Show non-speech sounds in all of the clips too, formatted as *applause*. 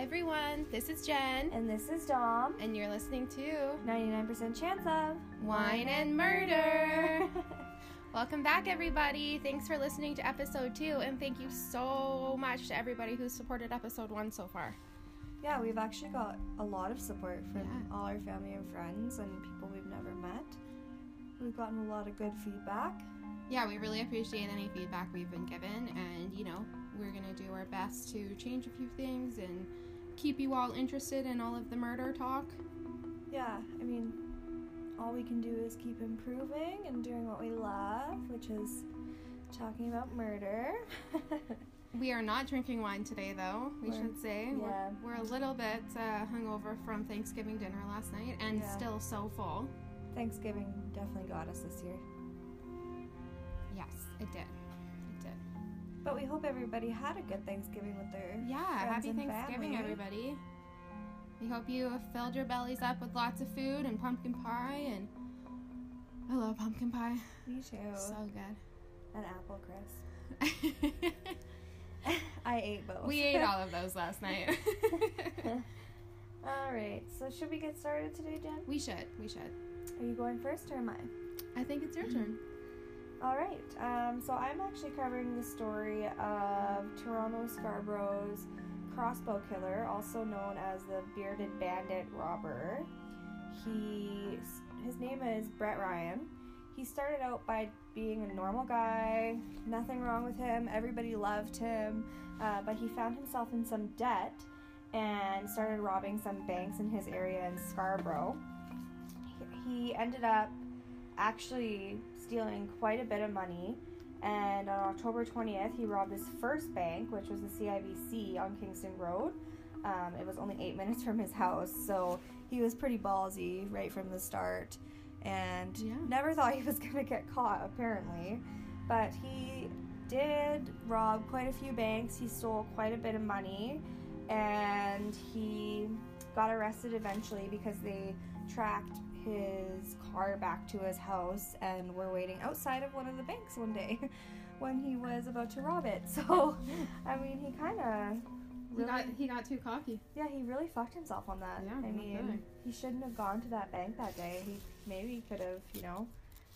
Hi everyone, this is Jen, And this is Dom. and you're listening to 99% chance of Wine and Murder. *laughs* Welcome back, everybody. Thanks for listening to episode two, and thank you so much to everybody who's supported episode one so far. yeah, we've actually got a lot of support from Yeah. all our family and friends and people we've never met. We've gotten a lot of good feedback. Yeah, we really appreciate any feedback we've been given, and you know, we're gonna do our best to change a few things and keep you all interested in all of the murder talk. Yeah, I mean, all we can do is keep improving and doing what we love, which is talking about murder. *laughs* We are not drinking wine today, though, we We're- should say. yeah. We're, we're a little bit uh, hungover from Thanksgiving dinner last night and Yeah. still so full. Thanksgiving definitely got us this year. Yes, it did. But we hope everybody had a good Thanksgiving with their Yeah, friends happy and Thanksgiving, family. everybody. We hope you have filled your bellies up with lots of food and pumpkin pie, and I love pumpkin pie. Me too. So good. and apple crisp. *laughs* I ate both. we ate all of those last night. *laughs* *laughs* all right. So should we get started today, Jen? we should. We should. Are you going first or am I? I think it's your mm-hmm. turn. All right. Um, so I'm actually covering the story of Toronto Scarborough's crossbow killer, also known as the bearded bandit robber. He his name is Brett Ryan. He started out by being a normal guy, nothing wrong with him. Everybody loved him, uh, but he found himself in some debt and started robbing some banks in his area in Scarborough. He- He ended up actually stealing quite a bit of money. And on October 20th, he robbed his first bank, which was the CIBC on Kingston Road. Um, it was only eight *laughs* minutes from his house, so he was pretty ballsy right from the start. And Yeah. never thought he was *laughs* going to get caught, apparently. But he did rob quite a few banks, he stole quite a bit of money, and he got arrested eventually because they tracked his car back to his house and were waiting outside of one of the banks one day *laughs* when he was about to rob it. So, *laughs* I mean, he kind of He got he got too cocky. yeah, he really fucked himself on that. Yeah, I mean, kidding. he shouldn't have gone to that bank that day. He maybe could have, you know,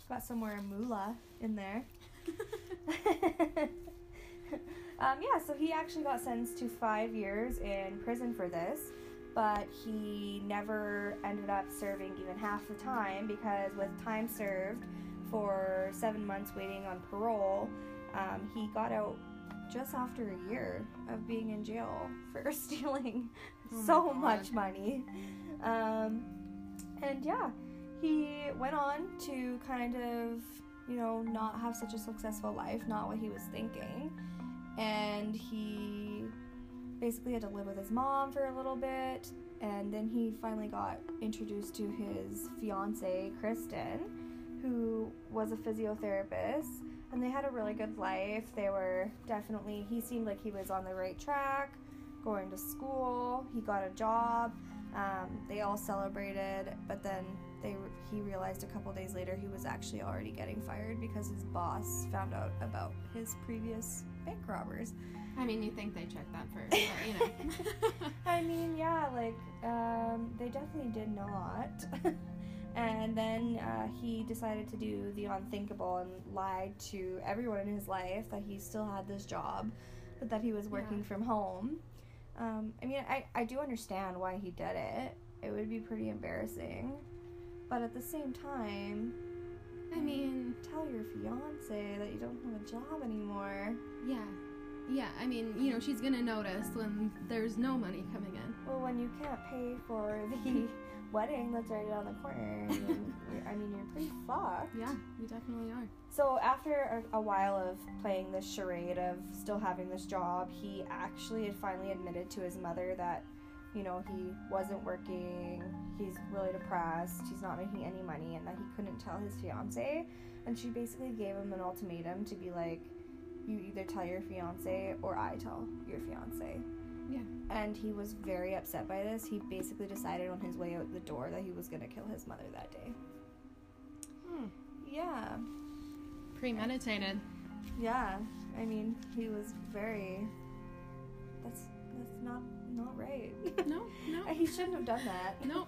got somewhere moolah in there. *laughs* um, yeah, so he actually got sentenced to five years in prison for this, but he never ended up serving even half the time because with time served for seven months waiting on parole, um, he got out just after a year of being in jail *laughs* for stealing Oh so much money. Um, and yeah, he went on to kind of, you know, not have such a successful life, not what he was thinking. And he basically had to live with his mom for a little bit. And then he finally got introduced to his fiance, Kristen, who was a physiotherapist. And they had a really good life. They were definitely, he seemed like he was on the right track, going to school. He got a job. Um, they all celebrated, but then they he realized a couple days later he was actually already getting fired because his boss found out about his previous bank robbers. I mean, you think they checked that first, but you know. *laughs* I mean, yeah, like um, they definitely did not. *laughs* and then uh, he decided to do the unthinkable and lied to everyone in his life that he still had this job, but that he was working Yeah. from home. Um, I mean, I, I do understand why he did it. It would be pretty embarrassing. But at the same time, I mean, tell your fiance that you don't have a job anymore. yeah. Yeah, I mean, you know, she's gonna notice when there's no money coming in. Well, when you can't pay for the *laughs* wedding that's right around the corner, I mean, you're, I mean, you're pretty fucked. Yeah, we definitely are. So after a, a while of playing this charade of still having this job, he actually had finally admitted to his mother that, you know, he wasn't working, he's really depressed, he's not making any money, and that he couldn't tell his fiance. And she basically gave him an ultimatum to be like, you either tell your fiance or I tell your fiance. Yeah. And he was very upset by this. He basically decided on his way out the door that he was going to kill his mother that day. Hmm. Yeah. Premeditated. Yeah. I mean, he was very that's that's not not right. No, no, *laughs* he shouldn't have done that. no.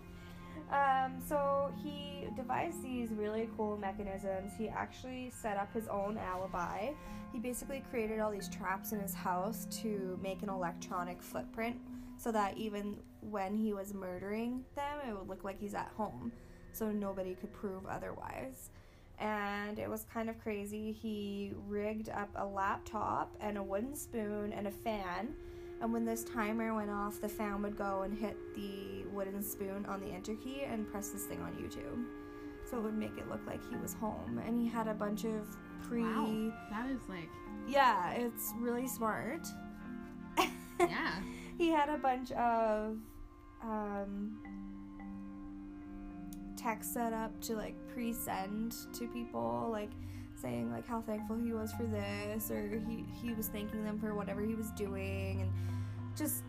Um, so he devised these really cool mechanisms. He actually set up his own alibi. He basically created all these traps in his house to make an electronic footprint so that even when he was murdering them, it would look like he's at home. So nobody could prove otherwise. And it was kind of crazy. He rigged up a laptop and a wooden spoon and a fan and when this timer went off, the fan would go and hit the wooden spoon on the enter key and press this thing on YouTube. So it would make it look like he was home. And he had a bunch of pre. Wow, that is like, Yeah, it's really smart. *laughs* yeah. he had a bunch of um, text set up to like pre-send to people, like saying like how thankful he was for this, or he he was thanking them for whatever he was doing, and just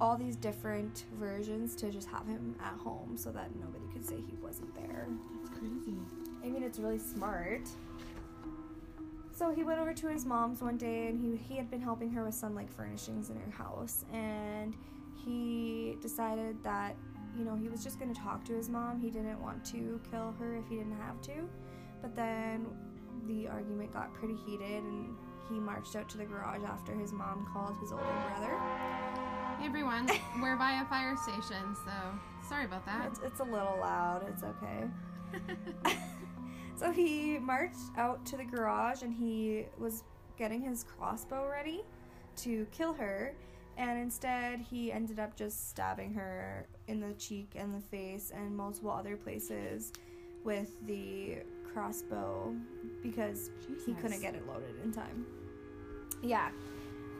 all these different versions to just have him at home so that nobody could say he wasn't there. That's crazy. I mean, it's really smart. So he went over to his mom's one day and he, he had been helping her with some like furnishings in her house. And he decided that, you know, he was just going to talk to his mom. He didn't want to kill her if he didn't have to. But then the argument got pretty heated and he marched out to the garage after his mom called his older brother. Hey everyone, *laughs* we're by a fire station, so sorry about that. It's, it's a little loud, it's okay. *laughs* *laughs* So he marched out to the garage and he was getting his crossbow ready to kill her. And instead, he ended up just stabbing her in the cheek and the face and multiple other places with the crossbow because he couldn't get it loaded in time. Yeah.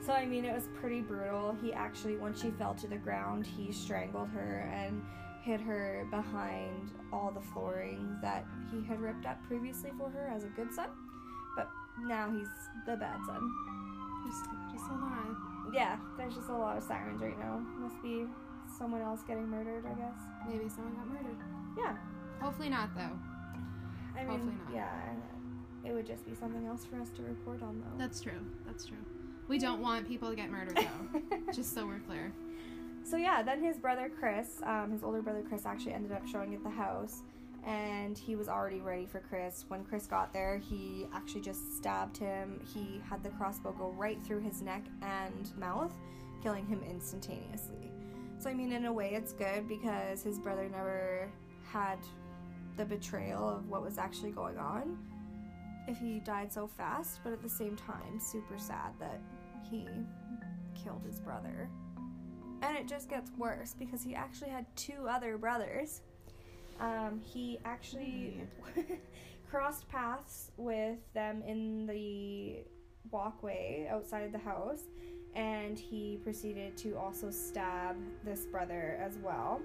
So, I mean, it was pretty brutal. He actually, when she fell to the ground, he strangled her and hid her behind all the flooring that he had ripped up previously for her as a good son. But now he's the bad son. just, just hold on. Yeah, there's just a lot of sirens right now. Must be someone else getting murdered, I guess. Maybe someone got murdered. Yeah. Hopefully not, though. I mean, Hopefully not. yeah, it would just be something else for us to report on, though. That's true. That's true. We don't want people to get murdered, though. *laughs* just so we're clear. So yeah, then his brother Chris, um, his older brother Chris, actually ended up showing at the house, and he was already ready for Chris. When Chris got there, he actually just stabbed him. He had the crossbow go right through his neck and mouth, killing him instantaneously. So I mean, in a way, it's good because his brother never had the betrayal of what was actually going on. If he died so fast, but at the same time, super sad that he killed his brother. And it just gets worse because he actually had two other brothers. Um, he actually *laughs* crossed paths with them in the walkway outside the house, and he proceeded to also stab this brother as well.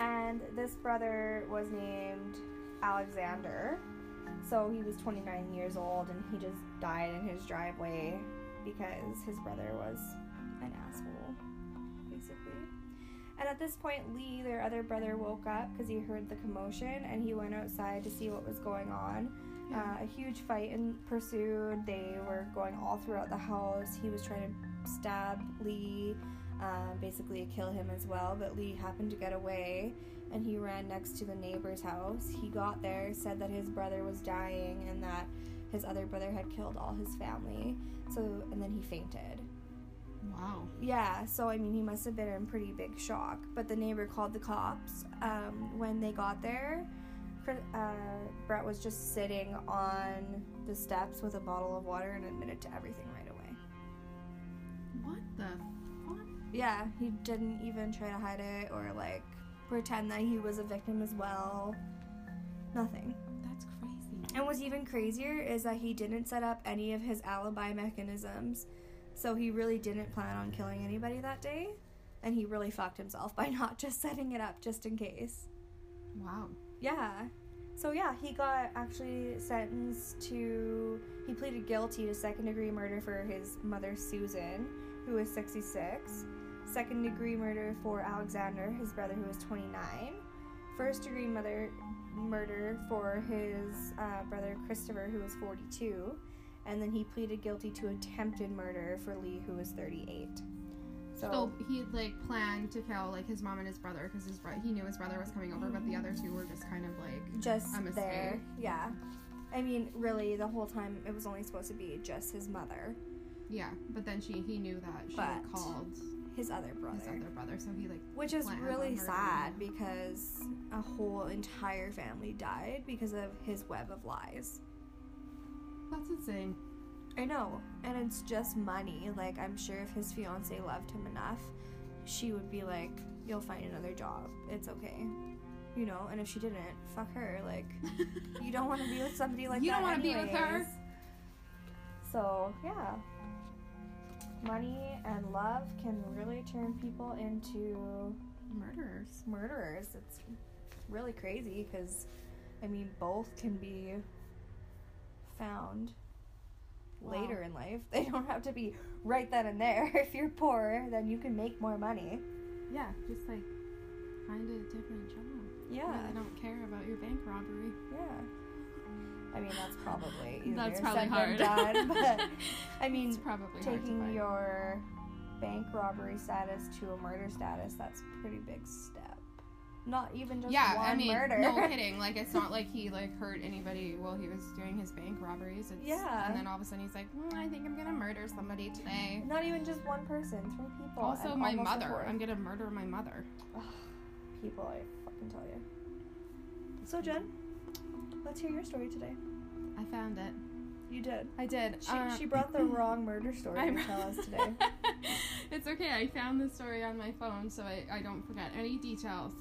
And this brother was named Alexander. So he was 29 years old and he just died in his driveway because his brother was an asshole, basically. And at this point, Lee, their other brother, woke up because he heard the commotion and he went outside to see what was going on. Uh, a huge fight ensued. They were going all throughout the house. He was trying to stab Lee, uh, basically kill him as well, but Lee happened to get away and he ran next to the neighbor's house. He got there, said that his brother was dying and that his other brother had killed all his family. So, and then he fainted. Wow. Yeah, so I mean, he must have been in pretty big shock. But the neighbor called the cops. Um, when they got there, uh, Brett was just sitting on the steps with a bottle of water and admitted to everything right away. What the? Yeah, he didn't even try to hide it or like pretend that he was a victim as well. Nothing. That's crazy. And what's even crazier is that he didn't set up any of his alibi mechanisms. So he really didn't plan on killing anybody that day. And he really fucked himself *laughs* by not just setting it up just in case. Wow. Yeah. So yeah, he got actually sentenced to he pleaded guilty to second degree murder for his mother Susan, who was 66, second degree murder for Alexander, his brother who was 29, first degree mother murder for his uh, brother Christopher who was 42, and then he pleaded guilty to attempted murder for Lee who was 38. So, So he like planned to kill like his mom and his brother because his bro- he knew his brother was coming over, but the other two were just kind of like just a mistake. there. Yeah. I mean, really, the whole time it was only supposed to be just his mother, yeah. But then she he knew that she But called his other brother. his other brother, so he like Which is really sad because a whole entire family died because of his web of lies. that's insane. I know, and it's just money. Like, I'm sure if his fiance loved him enough, she would be like, You'll find another job. It's okay. You know, and if she didn't, fuck her. Like, *laughs* you don't want to be with somebody like You that. You don't wanna be with her? So, yeah. Money and love can really turn people into Murderers. murderers. It's really crazy because, I mean, both can be found Wow. later in life. *laughs* They don't have to be right then and there. *laughs* If you're poor, then you can make more money. Yeah, just like find a different job. Yeah, they don't care about your bank robbery. yeah. I mean, that's probably *laughs* easier That's *laughs* probably hard. done. But I mean, it's probably taking your bank robbery status to a murder status, that's a pretty big step. Not even just yeah, one I mean, murder. no *laughs* kidding. Like, it's not like he like hurt anybody while he was doing his bank robberies. It's, Yeah. And then all of a sudden he's like, mm, I think I'm gonna murder somebody today. Not even just one person, three people. Also, my mother. I'm gonna murder my mother. People, I fucking tell you. So, Jen, let's hear your story today. I found it. You did. I did. She, Uh, she brought the *laughs* wrong murder story I- to tell us *laughs* today. it's okay. I found the story on my phone, so I, I don't forget any details.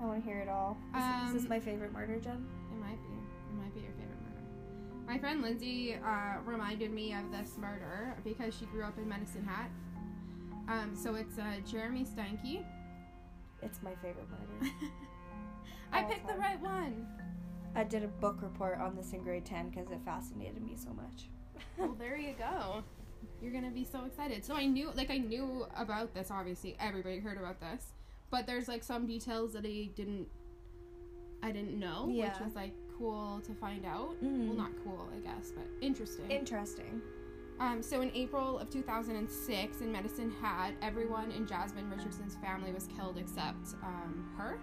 I want to hear it all. Is, is this Um, my favorite murder, Jen? It might be. It might be your favorite murder. My friend Lindsay uh, reminded me of this murder because she grew up in Medicine Hat. Um, so it's uh, Jeremy Steinke. It's my favorite murder. *laughs* I picked the right one. I did a book report on this in grade 10 because it fascinated me so much. Well, there you go. You're gonna be so excited. So I knew, like, I knew about this. Obviously, everybody heard about this, but there's like some details that I didn't, I didn't know, Yeah. which was like cool to find out. Mhm. Well, not cool, I guess, but interesting. Interesting. Um, so in April of 2006 in Medicine Hat, everyone in Jasmine Richardson's family was killed except um, her.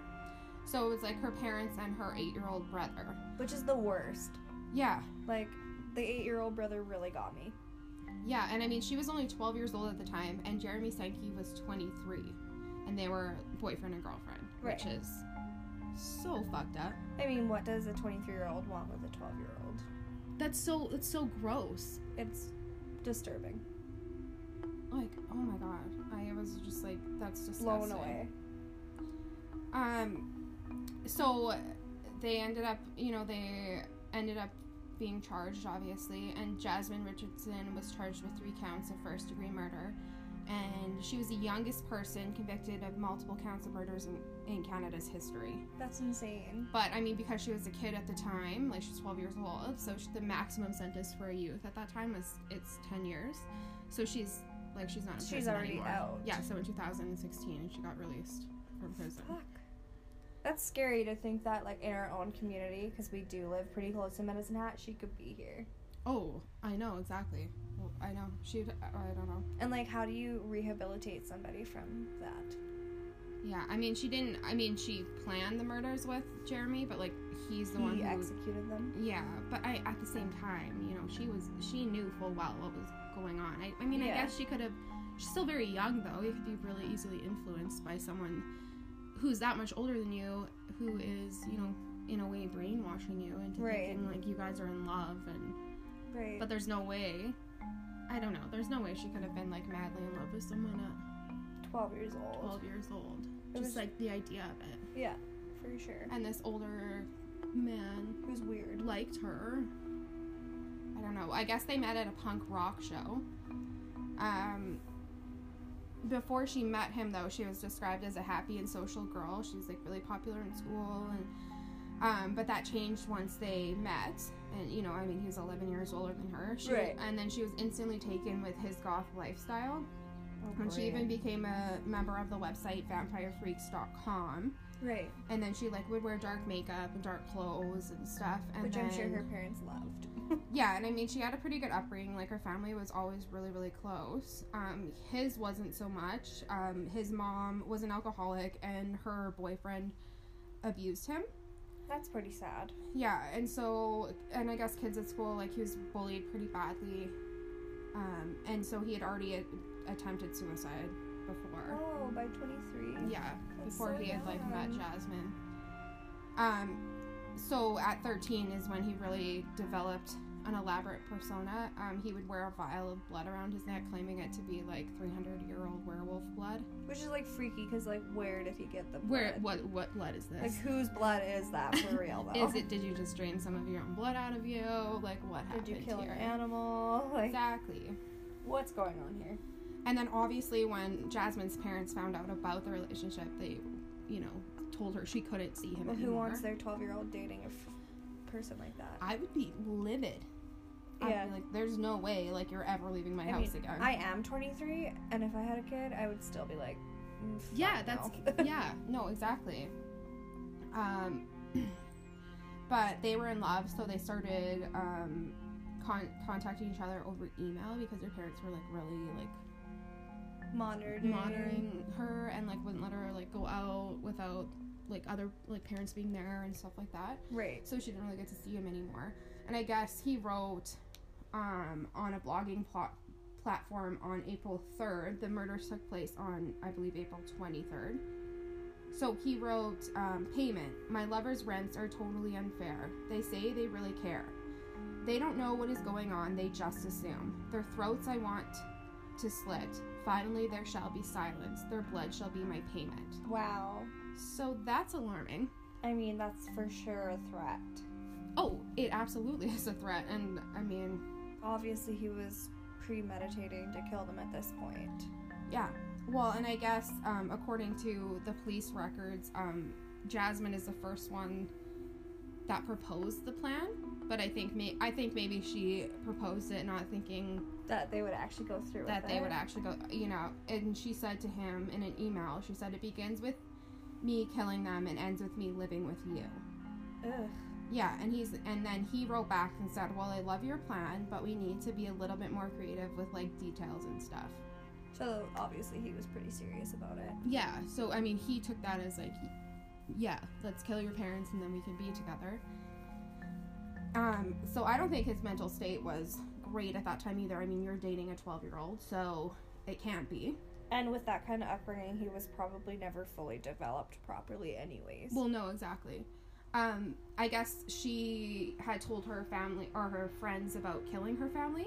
So it was like her parents and her eight-year-old brother. Which is the worst. Yeah, Like, the eight year old brother really got me. yeah, and I mean she was only 12 years old at the time, and Jeremy Steinke was 23, and they were boyfriend and girlfriend, which is so fucked up. I mean, what does a 23 year old want with a 12 year old? That's so that's so gross. It's disturbing. Like, oh my god, I was just like, that's just Blown away. Um, so they ended up, you know, they ended up being charged, obviously, and Jasmine Richardson was charged with three counts of first degree murder. And she was the youngest person convicted of multiple counts of murders in, in Canada's history. That's insane. But I mean, because she was a kid at the time, like she's 12 years old, so she, the maximum sentence for a youth at that time was it's 10 years. So she's like she's not in She's prison already anymore. out. Yeah, so in 2016 she got released from prison. Fuck. That's scary to think that, like, in our own community, because we do live pretty close to Medicine Hat, she could be here. Oh, I know exactly. Well, I know she. Uh, I don't know. And, like, how do you rehabilitate somebody from that? Yeah, I mean, she didn't. I mean, she planned the murders with Jeremy, but like he's the one who. executed them. yeah, but I at the same time, you know, she was she knew full well what was going on. I, I mean, I guess she could have. She's still very young though. You could be really easily influenced by someone who's that much older than you, who is you know in a way brainwashing you into Right. thinking like you guys are in love and Right. But there's no way. I don't know. There's no way she could have been like madly in love with someone at 12 years old. 12 years old. It Just was- like the idea of it. Yeah, for sure. And this older man who's weird. liked her. I don't know. I guess they met at a punk rock show. Um, before she met him, though, she was described as a happy and social girl. She was like really popular in school, and um, but that changed once they met. And you know, I mean, he was 11 years older than her. She, Right. And then she was instantly taken with his goth lifestyle. Oh, And she even became a member of the website vampirefreaks.com. Right. and then she like would wear dark makeup and dark clothes and stuff. And Which I'm sure her parents loved. *laughs* yeah, and I mean, she had a pretty good upbringing. Like, her family was always really, really close. Um, his wasn't so much. Um, his mom was an alcoholic, and her boyfriend abused him. That's pretty sad. Yeah, and so, and I guess kids at school, like, he was bullied pretty badly. Um, and so he had already a- attempted suicide before. Oh, by 23. Yeah, That's before so he had like met. Jasmine. Um, so at 13 is when he really developed an elaborate persona. Um, he would wear a vial of blood around his neck, claiming it to be like 300 year old werewolf blood. Which is like freaky because like where did he get the blood? Where what what blood is this? Like whose blood is that for real *laughs* though? Is it? Did you just drain some of your own blood out of you? Like what happened Did you kill here? an animal? *laughs* Like Exactly. what's going on here? And then obviously when Jasmine's parents found out about the relationship, they, you know, told her she couldn't see him Well, who anymore. wants their 12 year old dating a f- person like that? I would be livid. I'd Yeah. be like, there's no way, like, you're ever leaving my I house mean, again. I am 23, and if I had a kid, I would still be like, mm, yeah, that's *laughs* yeah, no, exactly. Um, *clears throat* but they were in love, so they started um, con- contacting each other over email because their parents were like really like monitoring. monitoring her and like wouldn't let her like go out without like other like parents being there and stuff like that. Right. so she didn't really get to see him anymore. And I guess he wrote um, on a blogging plot platform on April 3rd. The murders took place on, I believe, April 23rd. So he wrote um, Payment. My lover's rents are totally unfair. They say they really care. They don't know what is going on, they just assume. Their throats I want to slit. Finally, there shall be silence. Their blood shall be my payment. Wow. So that's alarming. I mean, that's for sure a threat. Oh, it absolutely *laughs* is a threat, and I mean, Obviously, he was premeditating to kill them at this point. yeah. Well, and I guess um, according to the police records, um, Jasmine is the first one that proposed the plan. But I think may- I think maybe she proposed it not thinking That they would actually go through that they it. would actually go, you know. And she said to him in an email, she said it begins with me killing them and ends with me living with you. Ugh. Yeah, and he's and then he wrote back and said, "Well, I love your plan, but we need to be a little bit more creative with like details and stuff." So obviously, he was pretty serious about it. Yeah, so I mean, he took that as like, yeah, let's kill your parents and then we can be together. Um, so I don't think his mental state was great at that time either. I mean, you're dating a 12 year old, so it can't be. And with that kind of upbringing, he was probably never fully developed properly, anyways. Well, no, exactly. Um, I guess she had told her family or her friends about killing her family.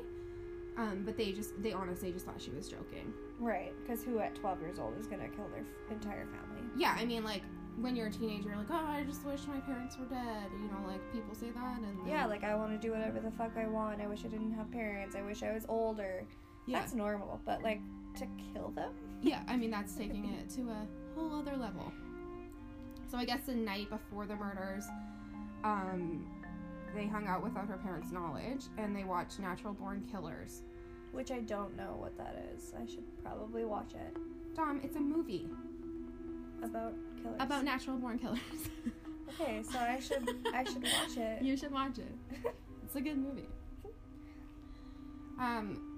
Um, but they just, they honestly just thought she was joking. right, because who at 12 years old is gonna kill their f- entire family? Yeah, I mean, like, when you're a teenager, you're like, oh, I just wish my parents were dead. You know, like, people say that. And then, Yeah, like I want to do whatever the fuck I want. I wish I didn't have parents. I wish I was older. yeah. That's normal, but like to kill them? Yeah, I mean, that's taking it to a whole other level. So I guess the night before the murders, um, they hung out without her parents' knowledge and they watched Natural Born Killers. Which I don't know what that is. I should probably watch it. Dom, it's a movie About killers. about natural born killers. *laughs* Okay, so I should I should watch it. you should watch it. *laughs* It's a good movie. Um,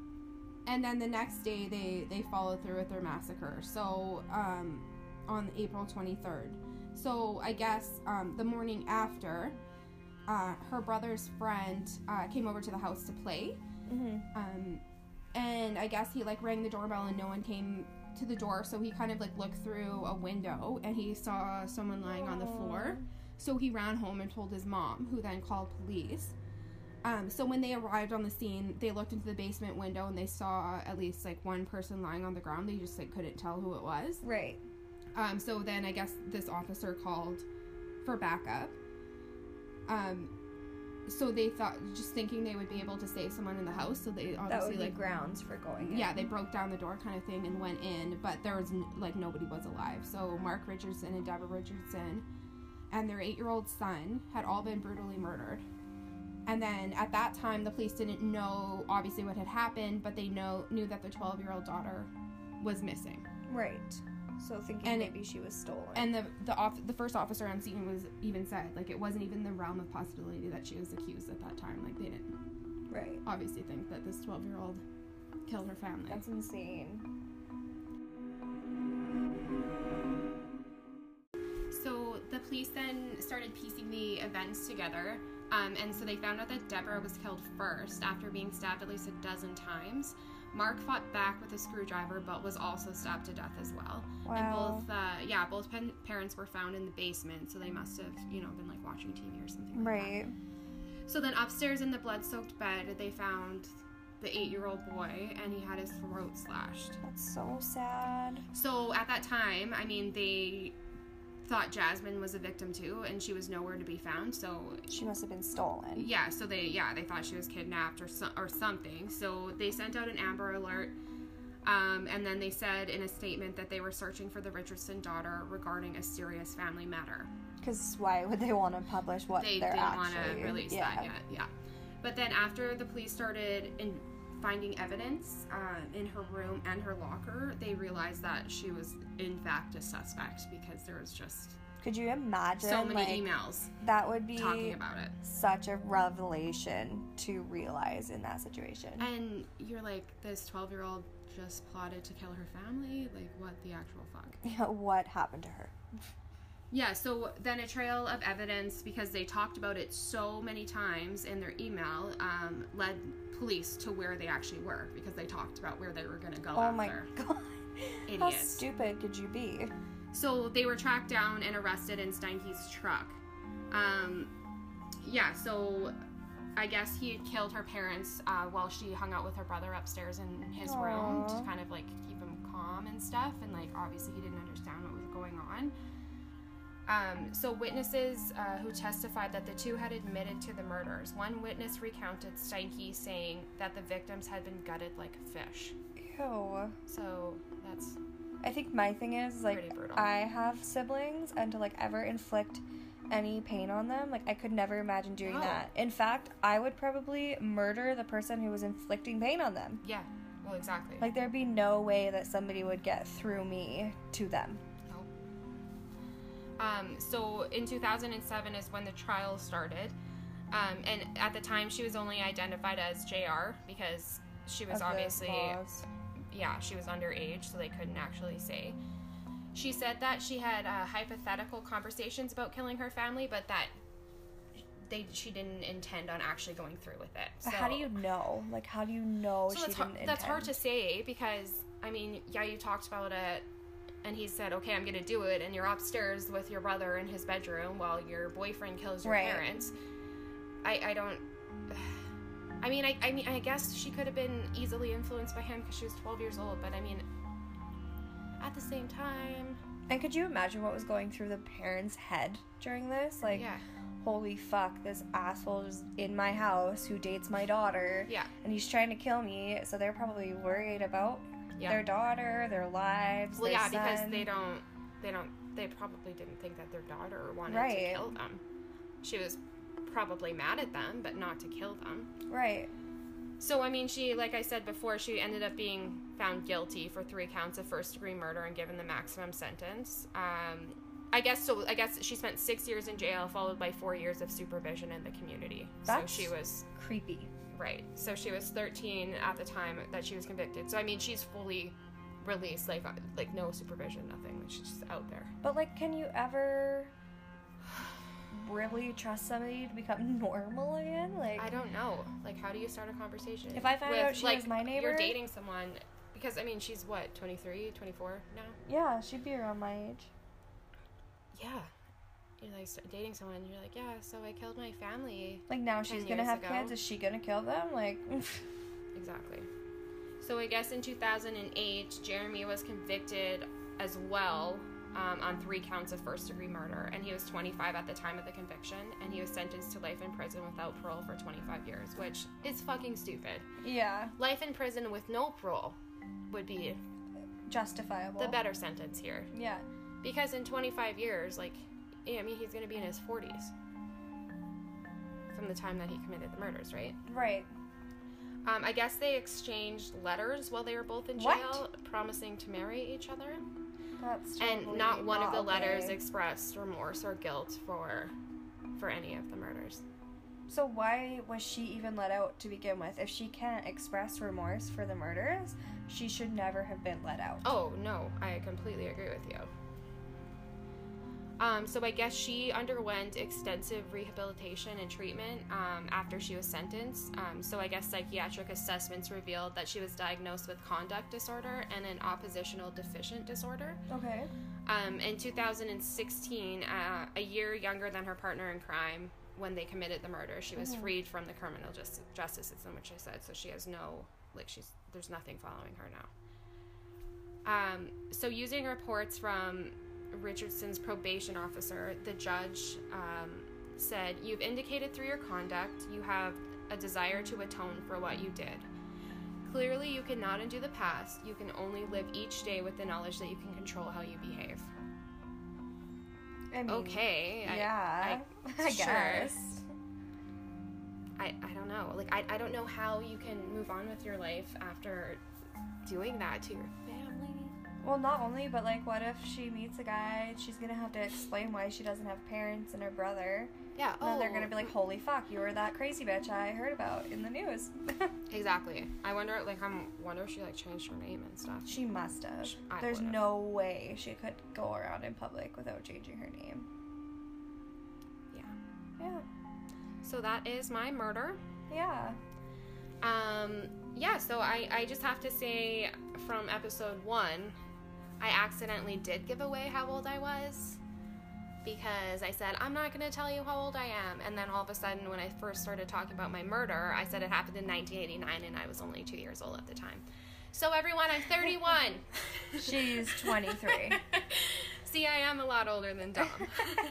and then the next day they they followed through with their massacre. So um, on April twenty third. So I guess um, the morning after, uh, her brother's friend uh, came over to the house to play. hmm Um, and I guess he like rang the doorbell and no one came to the door. So he kind of like looked through a window and he saw someone lying on the floor. So he ran home and told his mom, who then called police. Um, so when they arrived on the scene, they looked into the basement window and they saw at least like one person lying on the ground. They just like couldn't tell who it was. Right. Um, so then I guess this officer called for backup. Um, so they thought, just thinking they would be able to save someone in the house. So they obviously like grounds for going in. yeah, they broke down the door kind of thing and went in, but there was n- like nobody was alive. So Mark Richardson and Deborah Richardson and their eight year old son had all been brutally murdered. And then at that time, the police didn't know obviously what had happened, but they know knew that the 12 year old daughter was missing. Right. So thinking And it- maybe she was stolen. And the the off, the first officer on scene was even said like it wasn't even the realm of possibility that she was accused at that time. Like they didn't right. obviously think that this 12 year old killed her family. That's insane. So the police then started piecing the events together. Um, and so they found out that Deborah was killed first after being stabbed at least a dozen times. Mark fought back with a screwdriver but was also stabbed to death as well. Wow. And both, uh, yeah, both pen- parents were found in the basement, so they must have, you know, been like watching TV or something. Like that. Right. So then upstairs in the blood soaked bed, they found the eight year old boy and he had his throat slashed. That's so sad. So at that time, I mean, they thought Jasmine was a victim too, and she was nowhere to be found. So She must have been stolen. yeah, so they yeah they thought she was kidnapped or so, or something. So they sent out an Amber Alert, um, and then they said in a statement that they were searching for the Richardson daughter regarding a serious family matter. Because why would they want to publish what they they're didn't want to release yeah. that yet. Yeah, but then after the police started in finding evidence uh, in her room and her locker, they realized that she was in fact a suspect because there was just Could you imagine? so many like, emails That would be talking about it. such a revelation to realize in that situation. And you're like, this 12 year old just plotted to kill her family? Like, what the actual fuck? *laughs* what happened to her? Yeah, so then a trail of evidence, because they talked about it so many times in their email, um, led police to where they actually were because they talked about where they were going to go Oh after. my god. How stupid could you be? So they were tracked down and arrested in Steinke's truck. Um, yeah, so I guess he had killed her parents uh, while she hung out with her brother upstairs in his room to kind of like keep him calm and stuff. And like obviously he didn't understand what was going on. Um, so witnesses uh, who testified that the two had admitted to the murders. One witness recounted Steinke saying that the victims had been gutted like fish. Ew. So that's I think my thing is like I have siblings and to like ever inflict any pain on them, like I could never imagine doing No. that. In fact, I would probably murder the person who was inflicting pain on them. yeah. Well, exactly. Like there'd be no way that somebody would get through me to them. Um, so in 2007 is when the trial started. Um, and at the time, she was only identified as JR because she was obviously, laws. yeah, she was underage, so they couldn't actually say. She said that she had uh, hypothetical conversations about killing her family, but that they she didn't intend on actually going through with it. But how do you know? Like how do you know so she that's, didn't that's hard to say because I mean, yeah, you talked about it, and he said, "Okay, I'm gonna do it," and you're upstairs with your brother in his bedroom while your boyfriend kills your Right. parents. I I don't. I mean, I, I mean, I guess she could have been easily influenced by him because she was 12 years old. But I mean, at the same time, And could you imagine what was going through the parents' head during this? Like, yeah, holy fuck, this asshole is in my house who dates my daughter. yeah, and he's trying to kill me. So they're probably worried about yeah. their daughter, their lives. well, their yeah, because they don't, they don't, they probably didn't think that their daughter wanted Right. to kill them. She was probably mad at them, but not to kill them. Right. So, I mean, she, like I said before, she ended up being found guilty for three counts of first degree murder and given the maximum sentence. Um, I guess so. I guess she spent six years in jail, followed by four years of supervision in the community. That's- so she was Creepy. Right. So she was 13 at the time that she was convicted. So I mean, she's fully released, like like no supervision, nothing. She's just out there. But like, can you ever *sighs* really trust somebody to become *laughs* normal again? Like, I don't know. Like, how do you start a conversation? If I found with, out she like, was my You're dating someone because I mean, she's what 23, 24 now. yeah, she'd be around my age. Yeah. You're like dating someone. You're like, yeah. So I killed my family. Like now she's gonna have ago. kids. Is she gonna kill them? Like, *laughs* Exactly. So I guess in 2008, Jeremy was convicted as well um, on three counts of first degree murder, and he was 25 at the time of the conviction, and he was sentenced to life in prison without parole for 25 years, which is fucking stupid. yeah, Life in prison with no parole would be justifiable. the better sentence here, Yeah. because in 25 years, like, I mean, he's gonna be in his 40s from the time that he committed the murders, right? Right. Um, I guess they exchanged letters while they were both in What? jail, promising to marry each other. That's and not one of the letters expressed remorse or guilt for for any of the murders. So why was she even let out to begin with? If she can't express remorse for the murders, she should never have been let out. Oh no, I completely agree with you. Um, so I guess she underwent extensive rehabilitation and treatment um, after she was sentenced. Um, so I guess psychiatric assessments revealed that she was diagnosed with conduct disorder and an oppositional defiant disorder. Okay. Um, in 2016, uh, a year younger than her partner in crime, when they committed the murder, she was Mhm. freed from the criminal justice, justice system, which I said. So she has no, like, she's there's nothing following her now. Um, so using reports from Richardson's probation officer, the judge um, said, "You've indicated through your conduct you have a desire to atone for what you did." Clearly, you cannot undo the past. You can only live each day with the knowledge that you can control how you behave. I mean, Okay. I- yeah. I, *laughs* sure. guess. I, I don't know. Like, I, I don't know how you can move on with your life after doing that to your. Well, not only, but like, what if she meets a guy and she's gonna have to explain why she doesn't have parents and her brother? Yeah. And then they're oh, gonna be like, "Holy fuck, you were that crazy bitch I heard about in the news." *laughs* Exactly. I wonder, like, I'm wonder if she like changed her name and stuff. she must have. I There's would've. no way she could go around in public without changing her name. Yeah. Yeah. So that is my murder. Yeah. Um, yeah. So I, I just have to say, from episode one, I accidentally did give away how old I was. Because I said, I'm not going to tell you how old I am. And then all of a sudden, when I first started talking about my murder, I said it happened in 1989 and I was only two years old at the time. So, everyone, I'm 31. *laughs* She's 23. *laughs* See, I am a lot older than Dom.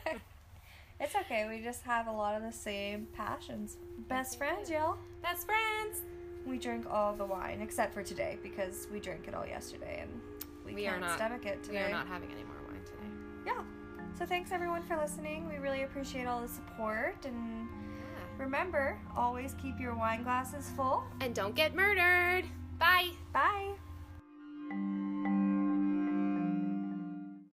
*laughs* it's okay. We just have a lot of the same passions. Best friends, y'all. Best friends. We drink all the wine except for today because we drank it all yesterday and we, We are can't not- stomach it today. We are not having any more wine today. Yeah. So thanks everyone for listening. We really appreciate all the support and Yeah. remember, always keep your wine glasses full. And don't get murdered. Bye. Bye.